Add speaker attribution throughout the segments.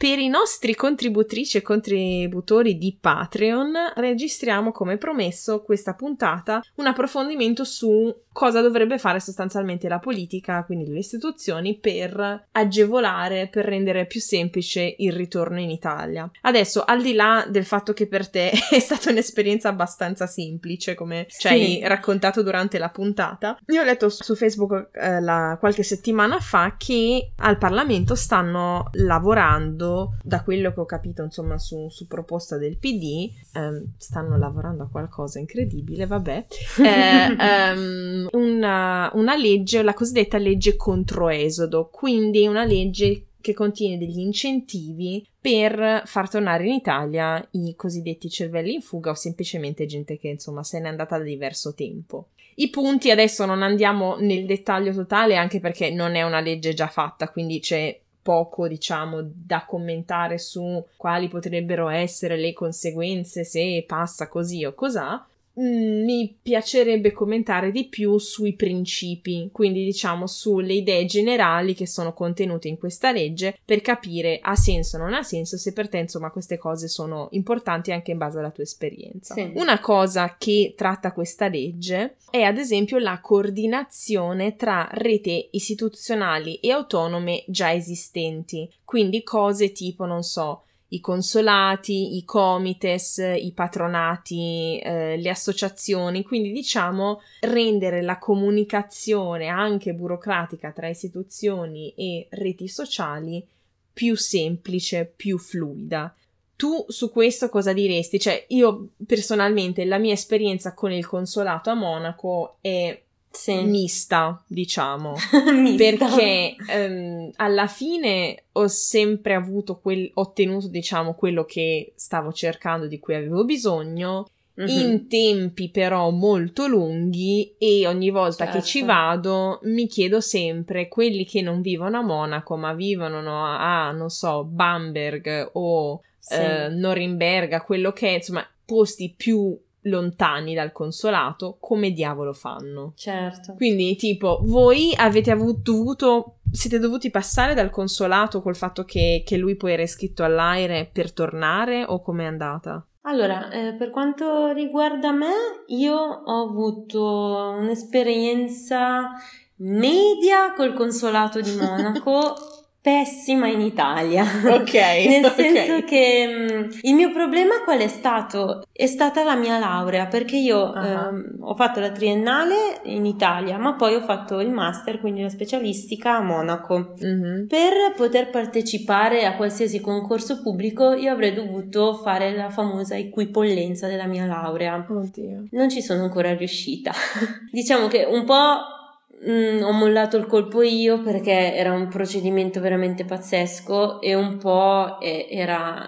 Speaker 1: per i nostri contributrici e contributori di Patreon registriamo come promesso questa puntata un approfondimento su cosa dovrebbe fare sostanzialmente la politica, quindi le istituzioni, per agevolare, per rendere più semplice il ritorno in Italia. Adesso, al di là del fatto che per te è stata un'esperienza abbastanza semplice, come ci hai raccontato durante la puntata, io ho letto su Facebook eh, la, qualche settimana fa che al Parlamento stanno lavorando da quello che ho capito, insomma, su, su proposta del PD, ehm, stanno lavorando a qualcosa incredibile, vabbè, eh, ehm, una, una legge, la cosiddetta legge contro esodo, quindi una legge che contiene degli incentivi per far tornare in Italia i cosiddetti cervelli in fuga o semplicemente gente che insomma se n'è andata da diverso tempo. I punti adesso non andiamo nel dettaglio totale anche perché non è una legge già fatta, quindi c'è poco, diciamo, da commentare su quali potrebbero essere le conseguenze se passa così o cosà. Mm, mi piacerebbe commentare di più sui principi, quindi diciamo sulle idee generali che sono contenute in questa legge per capire ha senso o non ha senso se per te insomma queste cose sono importanti anche in base alla tua esperienza. Sì. Una cosa che tratta questa legge è ad esempio la coordinazione tra rete istituzionali e autonome già esistenti, quindi cose tipo non so i consolati, i comites, i patronati, eh, le associazioni, quindi diciamo rendere la comunicazione anche burocratica tra istituzioni e reti sociali più semplice, più fluida. Tu su questo cosa diresti? Cioè, io personalmente la mia esperienza con il consolato a Monaco è sì. mista, diciamo, mista. perché ehm, alla fine ho sempre avuto quel, ottenuto, diciamo, quello che stavo cercando, di cui avevo bisogno. Mm-hmm. In tempi però molto lunghi e ogni volta certo. che ci certo. vado mi chiedo sempre quelli che non vivono a Monaco ma vivono a, a non so, Bamberg o sì. eh, Norimberga, quello che è, insomma, posti più lontani dal consolato, come diavolo fanno?
Speaker 2: Certo.
Speaker 1: Quindi, tipo, voi avete avuto, dovuto, siete dovuti passare dal consolato col fatto che, che lui poi era iscritto all'aire per tornare o com'è andata?
Speaker 2: Allora, eh, per quanto riguarda me, io ho avuto un'esperienza media col consolato di Monaco pessima in Italia.
Speaker 1: Ok.
Speaker 2: Nel senso okay. che mm, il mio problema qual è stato? È stata la mia laurea, perché io uh-huh. ehm, ho fatto la triennale in Italia, ma poi ho fatto il master, quindi la specialistica a Monaco. Uh-huh. Per poter partecipare a qualsiasi concorso pubblico, io avrei dovuto fare la famosa equipollenza della mia laurea.
Speaker 1: Oddio.
Speaker 2: Non ci sono ancora riuscita. diciamo che un po' Mm, ho mollato il colpo io perché era un procedimento veramente pazzesco e un po' era,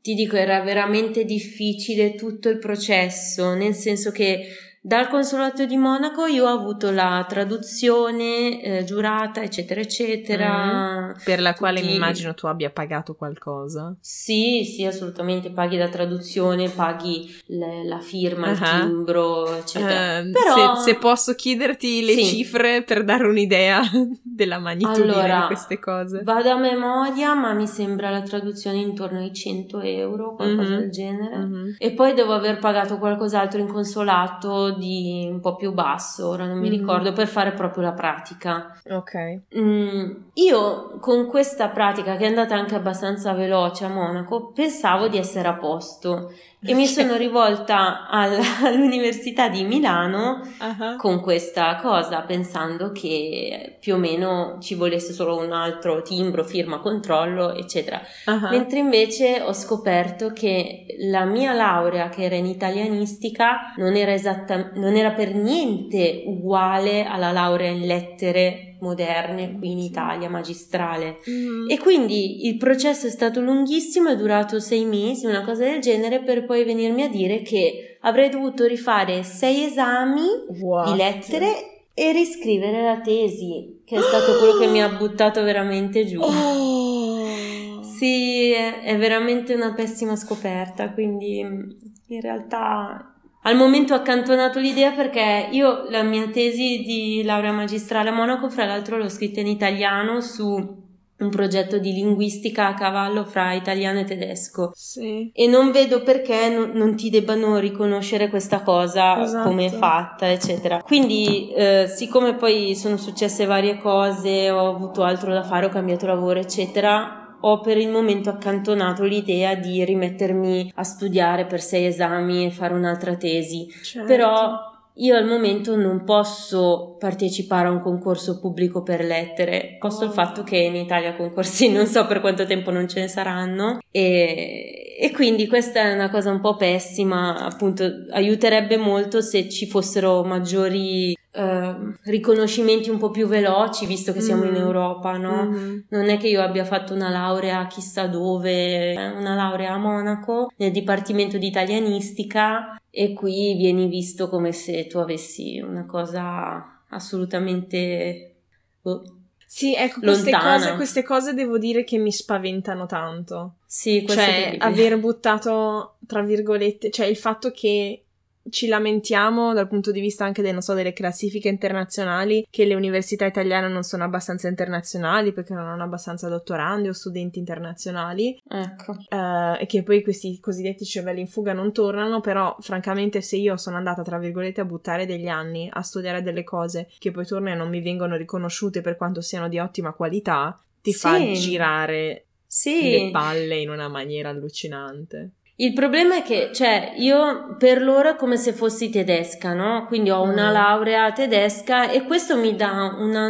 Speaker 2: ti dico, era veramente difficile tutto il processo, nel senso che dal consolato di Monaco io ho avuto la traduzione eh, giurata, eccetera, eccetera.
Speaker 1: Mm, per la quale mi immagino tu abbia pagato qualcosa.
Speaker 2: Sì, sì, assolutamente. Paghi la traduzione, paghi le, la firma, uh-huh. il timbro, eccetera. Uh, Però...
Speaker 1: se, se, posso chiederti le sì. cifre per dare un'idea della magnitudine allora, di queste cose.
Speaker 2: Vado a memoria, ma mi sembra la traduzione intorno ai 100 euro, qualcosa mm-hmm. del genere. Mm-hmm. E poi devo aver pagato qualcos'altro in consolato di un po' più basso, ora non mi mm. ricordo, per fare proprio la pratica.
Speaker 1: Ok.
Speaker 2: Mm, io con questa pratica che è andata anche abbastanza veloce a Monaco, pensavo di essere a posto e mi sono rivolta al, all'Università di Milano uh-huh. con questa cosa, pensando che più o meno ci volesse solo un altro timbro, firma, controllo, eccetera. Uh-huh. Mentre invece ho scoperto che la mia laurea, che era in italianistica, non era, esatta, non era per niente uguale alla laurea in lettere moderne qui in Italia, magistrale. Mm. E quindi il processo è stato lunghissimo, è durato sei mesi, una cosa del genere, per poi venirmi a dire che avrei dovuto rifare sei esami What? di lettere e riscrivere la tesi, che è stato quello che mi ha buttato veramente giù. Oh. Sì, è veramente una pessima scoperta, quindi in realtà al momento ho accantonato l'idea perché io la mia tesi di laurea magistrale a Monaco, fra l'altro, l'ho scritta in italiano su un progetto di linguistica a cavallo fra italiano e tedesco.
Speaker 1: Sì.
Speaker 2: E non vedo perché non, non ti debbano riconoscere questa cosa
Speaker 1: Esatto.
Speaker 2: come è fatta, eccetera. Quindi, eh, siccome poi sono successe varie cose, ho avuto altro da fare, ho cambiato lavoro, eccetera, ho per il momento accantonato l'idea di rimettermi a studiare per sei esami e fare un'altra tesi.
Speaker 1: Certo.
Speaker 2: Però io al momento non posso partecipare a un concorso pubblico per lettere, posto il
Speaker 1: Oh.
Speaker 2: fatto che in Italia concorsi non so per quanto tempo non ce ne saranno e, e quindi questa è una cosa un po' pessima, appunto aiuterebbe molto se ci fossero maggiori eh, riconoscimenti un po' più veloci, visto che siamo in
Speaker 1: Mm.
Speaker 2: Europa, no?
Speaker 1: Mhm.
Speaker 2: Non è che io abbia fatto una laurea chissà dove, eh, una laurea a Monaco nel dipartimento di italianistica e qui vieni visto come se tu avessi una cosa assolutamente boh,
Speaker 1: Sì, ecco, queste cose, queste cose devo dire che mi spaventano tanto.
Speaker 2: sì, questo
Speaker 1: Cioè, aver buttato, tra virgolette, cioè il fatto che ci lamentiamo dal punto di vista anche, de- non so, delle classifiche internazionali, che le università italiane non sono abbastanza internazionali perché non hanno abbastanza dottorandi o studenti internazionali,
Speaker 2: Ecco.
Speaker 1: eh, e che poi questi cosiddetti cervelli in fuga non tornano, però francamente se io sono andata, tra virgolette, a buttare degli anni a studiare delle cose che poi tornano e non mi vengono riconosciute per quanto siano di ottima qualità, ti fa
Speaker 2: Sì.
Speaker 1: girare
Speaker 2: Sì.
Speaker 1: le palle in una maniera allucinante.
Speaker 2: Il problema è che, cioè, io per loro è come se fossi tedesca, no? Quindi ho una
Speaker 1: Mm.
Speaker 2: laurea tedesca e questo mi dà una,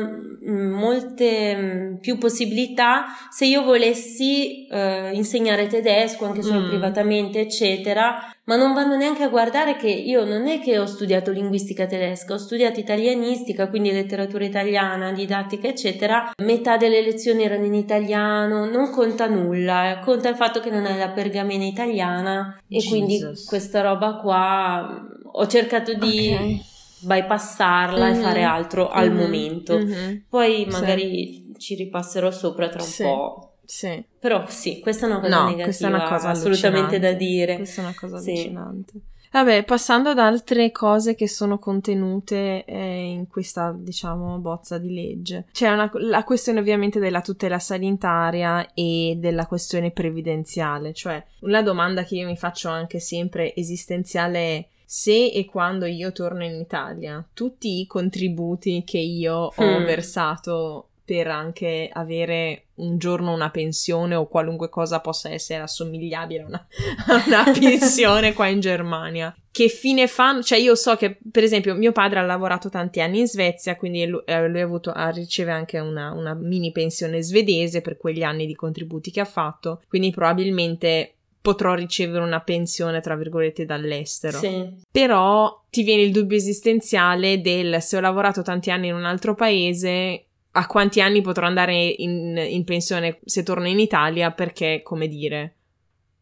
Speaker 2: molte mm, più possibilità se io volessi eh, insegnare tedesco anche solo
Speaker 1: Mm.
Speaker 2: privatamente, eccetera. Ma non vanno neanche a guardare che io non è che ho studiato linguistica tedesca, ho studiato italianistica, quindi letteratura italiana, didattica, eccetera. Metà delle lezioni erano in italiano, non conta nulla, eh, conta il fatto che non hai la pergamena italiana e
Speaker 1: Jesus.
Speaker 2: quindi questa roba qua mm, ho cercato di
Speaker 1: Ok.
Speaker 2: Bypassarla
Speaker 1: Mhm.
Speaker 2: e fare altro al
Speaker 1: Mhm.
Speaker 2: momento.
Speaker 1: Mhm.
Speaker 2: Poi
Speaker 1: Sì.
Speaker 2: magari ci ripasserò sopra tra un
Speaker 1: Sì.
Speaker 2: po'.
Speaker 1: Sì.
Speaker 2: Però sì, questa è una cosa
Speaker 1: No,
Speaker 2: negativa,
Speaker 1: questa è una cosa
Speaker 2: assolutamente da dire.
Speaker 1: Questa è una cosa
Speaker 2: Sì.
Speaker 1: allucinante. Vabbè, passando ad altre cose che sono contenute eh, in questa, diciamo, bozza di legge. C'è una- la questione ovviamente della tutela sanitaria e della questione previdenziale, cioè una domanda che io mi faccio anche sempre esistenziale è se e quando io torno in Italia, tutti i contributi che io ho
Speaker 2: Mm.
Speaker 1: versato per anche avere un giorno una pensione o qualunque cosa possa essere assomigliabile a una, a una pensione qua in Germania. Che fine fanno? Cioè, io so che, per esempio, mio padre ha lavorato tanti anni in Svezia, quindi lui, eh, lui ha avuto, ha- riceve anche una, una mini pensione svedese per quegli anni di contributi che ha fatto. Quindi probabilmente potrò ricevere una pensione, tra virgolette, dall'estero.
Speaker 2: Sì.
Speaker 1: Però ti viene il dubbio esistenziale del se ho lavorato tanti anni in un altro paese, a quanti anni potrò andare in, in pensione se torno in Italia? Perché, come dire,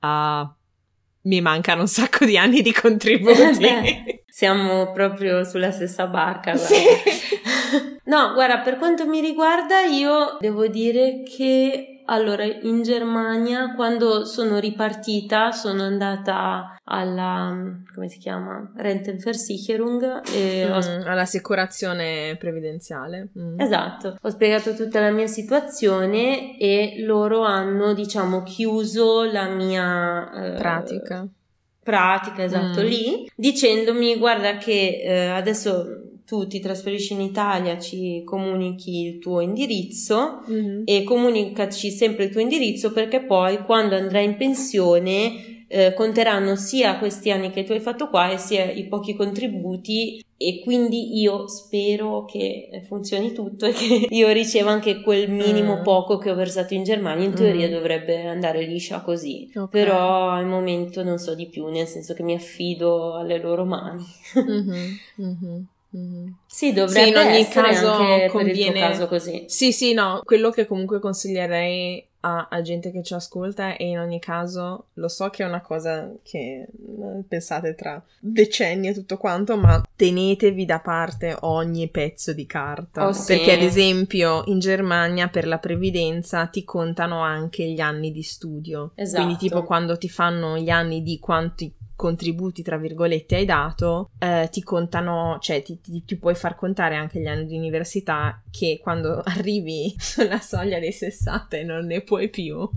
Speaker 1: ah, mi mancano un sacco di anni di contributi.
Speaker 2: Beh, siamo proprio sulla stessa barca.
Speaker 1: Sì.
Speaker 2: No, guarda, per quanto mi riguarda, io devo dire che allora in Germania, quando sono ripartita, sono andata alla come si chiama? Rentenversicherung e ho
Speaker 1: Mm, all'assicurazione previdenziale. Mm.
Speaker 2: Esatto, ho spiegato tutta la mia situazione e loro hanno, diciamo, chiuso la mia eh,
Speaker 1: Pratica.
Speaker 2: pratica, esatto,
Speaker 1: Mm.
Speaker 2: lì, dicendomi guarda che eh, adesso tu ti trasferisci in Italia, ci comunichi il tuo indirizzo
Speaker 1: Mhm.
Speaker 2: e comunicaci sempre il tuo indirizzo perché poi quando andrai in pensione eh, conteranno sia questi anni che tu hai fatto qua e sia i pochi contributi e quindi io spero che funzioni tutto e che io riceva anche quel minimo
Speaker 1: Mm.
Speaker 2: poco che ho versato in Germania. In teoria
Speaker 1: Mm.
Speaker 2: dovrebbe andare liscia così,
Speaker 1: Ok.
Speaker 2: però al momento non so di più, nel senso che mi affido alle loro mani.
Speaker 1: Mhm, mhm, mhm.
Speaker 2: Sì, dovrebbe
Speaker 1: in ogni
Speaker 2: essere
Speaker 1: caso
Speaker 2: anche
Speaker 1: conviene-
Speaker 2: caso così.
Speaker 1: Sì, sì, no, quello che comunque consiglierei a, a gente che ci ascolta è in ogni caso, lo so che è una cosa che eh, pensate tra decenni e tutto quanto, ma tenetevi da parte ogni pezzo di carta.
Speaker 2: Oh, sì.
Speaker 1: Perché ad esempio in Germania per la previdenza ti contano anche gli anni di studio.
Speaker 2: Esatto.
Speaker 1: Quindi tipo quando ti fanno gli anni di quanti contributi, tra virgolette, hai dato, eh, ti contano, cioè ti, ti, ti, puoi far contare anche gli anni di università che quando arrivi sulla soglia dei 60 e non ne puoi più,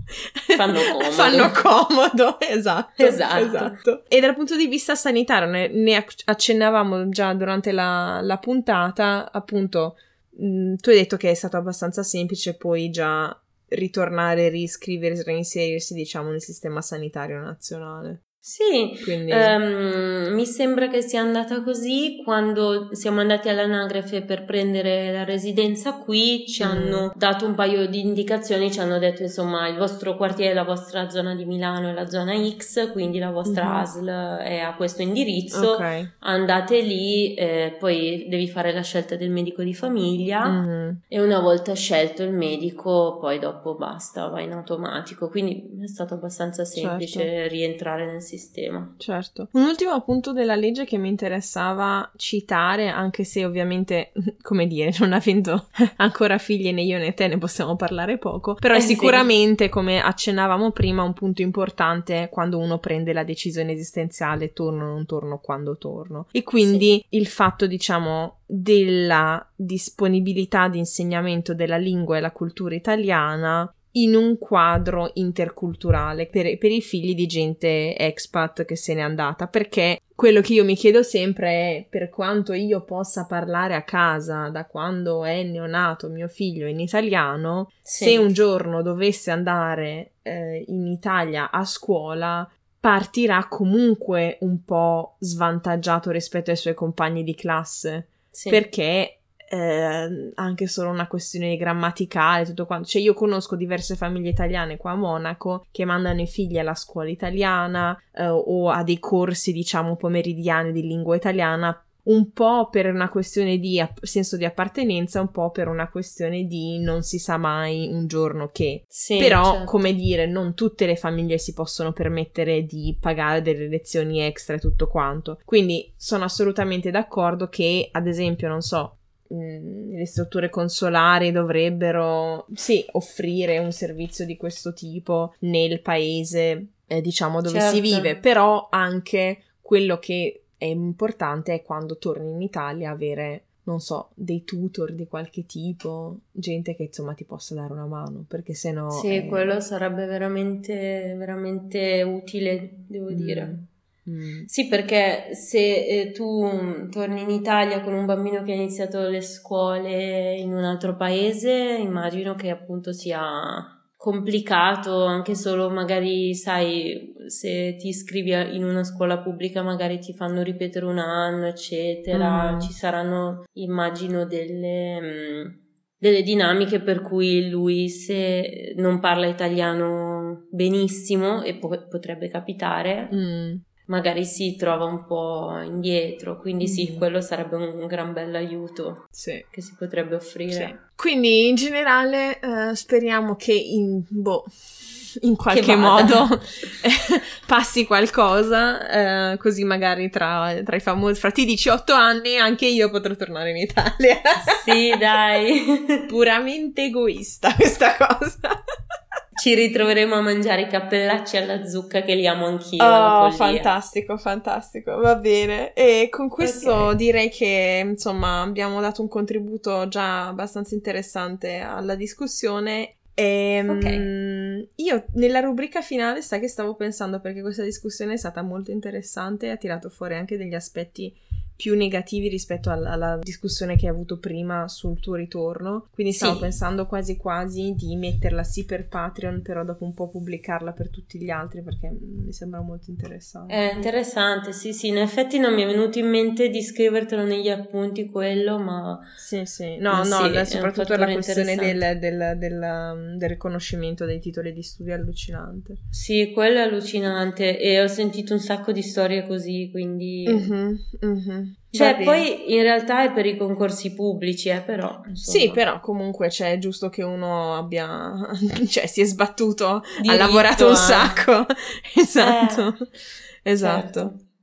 Speaker 2: fanno comodo.
Speaker 1: fanno comodo, esatto, esatto. esatto. E dal punto di vista sanitario, ne, ne accennavamo già durante la, la puntata, appunto, mh, mm, tu hai detto che è stato abbastanza semplice poi già ritornare, riscriversi, reinserirsi, diciamo, nel sistema sanitario nazionale.
Speaker 2: Sì, Quindi... um, mi sembra che sia andata così quando siamo andati all'anagrafe per prendere la residenza qui, ci mm. hanno dato un paio di indicazioni, ci hanno detto insomma il vostro quartiere, la vostra zona di Milano è la zona X, quindi la vostra mm. ASL è a questo indirizzo, okay. andate lì, eh, poi devi fare la scelta del medico di famiglia mm. e una volta scelto il medico poi dopo basta, va in automatico, quindi è stato abbastanza semplice certo. rientrare nel sistema.
Speaker 1: Certo. Un ultimo punto della legge che mi interessava citare, anche se ovviamente, come dire, non avendo ancora figli né io né te ne possiamo parlare poco, però è eh sicuramente, sì. come accennavamo prima, un punto importante quando uno prende la decisione esistenziale torno o non torno, quando torno. E quindi sì. il fatto, diciamo, della disponibilità di insegnamento della lingua e la cultura italiana in un quadro interculturale per, per, i figli di gente expat che se n'è andata, perché quello che io mi chiedo sempre è per quanto io possa parlare a casa da quando è neonato mio figlio in italiano, sì. se un giorno dovesse andare eh, in Italia a scuola, partirà comunque un po' svantaggiato rispetto ai suoi compagni di classe. Sì. Perché eh, anche solo una questione grammaticale, tutto quanto. Cioè, io conosco diverse famiglie italiane qua a Monaco che mandano i figli alla scuola italiana eh, o a dei corsi, diciamo, pomeridiani di lingua italiana un po' per una questione di app- senso di appartenenza, un po' per una questione di non si sa mai un giorno che. Sì, Però, certo. come dire, non tutte le famiglie si possono permettere di pagare delle lezioni extra e tutto quanto. Quindi sono assolutamente d'accordo che, ad esempio, non so, le strutture consolari dovrebbero sì offrire un servizio di questo tipo nel paese eh, diciamo dove certo. si vive però anche quello che è importante è quando torni in Italia avere non so, dei tutor di qualche tipo, gente che insomma ti possa dare una mano, perché se no...
Speaker 2: Sì, è... quello sarebbe veramente, veramente utile, devo mm. dire. Mm. Sì, perché se eh, tu torni in Italia con un bambino che ha iniziato le scuole in un altro paese, immagino che appunto sia complicato anche solo magari sai se ti iscrivi in una scuola pubblica magari ti fanno ripetere un anno eccetera mm. ci saranno immagino delle, mm, delle dinamiche per cui lui se non parla italiano benissimo e po- potrebbe capitare mm magari si trova un po' indietro, quindi mm. sì, quello sarebbe un, gran bel aiuto sì. che si potrebbe offrire. Sì.
Speaker 1: Quindi in generale uh, speriamo che in, boh, in qualche modo passi qualcosa, uh, così magari tra, tra i famosi, fra ti 18 anni anche io potrò tornare in Italia.
Speaker 2: sì, dai.
Speaker 1: Puramente egoista questa cosa
Speaker 2: ci ritroveremo a mangiare i cappellacci alla zucca che li amo anch'io.
Speaker 1: Oh, fantastico, fantastico, va bene. E con questo okay. direi che insomma abbiamo dato un contributo già abbastanza interessante alla discussione. E, okay. io nella rubrica finale sai che stavo pensando perché questa discussione è stata molto interessante e ha tirato fuori anche degli aspetti più negativi rispetto alla, alla, discussione che hai avuto prima sul tuo ritorno. Quindi stavo sì. pensando quasi quasi di metterla sì per Patreon, però dopo un po' pubblicarla per tutti gli altri perché mi sembra molto interessante.
Speaker 2: È interessante, sì, sì. In effetti non mi è venuto in mente di scrivertelo negli appunti quello, ma.
Speaker 1: Sì, sì. No, no, sì, soprattutto la questione del, del, del, del riconoscimento dei titoli di studio è allucinante.
Speaker 2: Sì, quello è allucinante e ho sentito un sacco di storie così, quindi. Mm-hmm, mm-hmm. Cioè, poi in realtà è per i concorsi pubblici, eh, però.
Speaker 1: Insomma. Sì, però comunque cioè, è giusto che uno abbia. cioè, si è sbattuto, Diritto ha lavorato un sacco. esatto. Eh, esatto. Certo.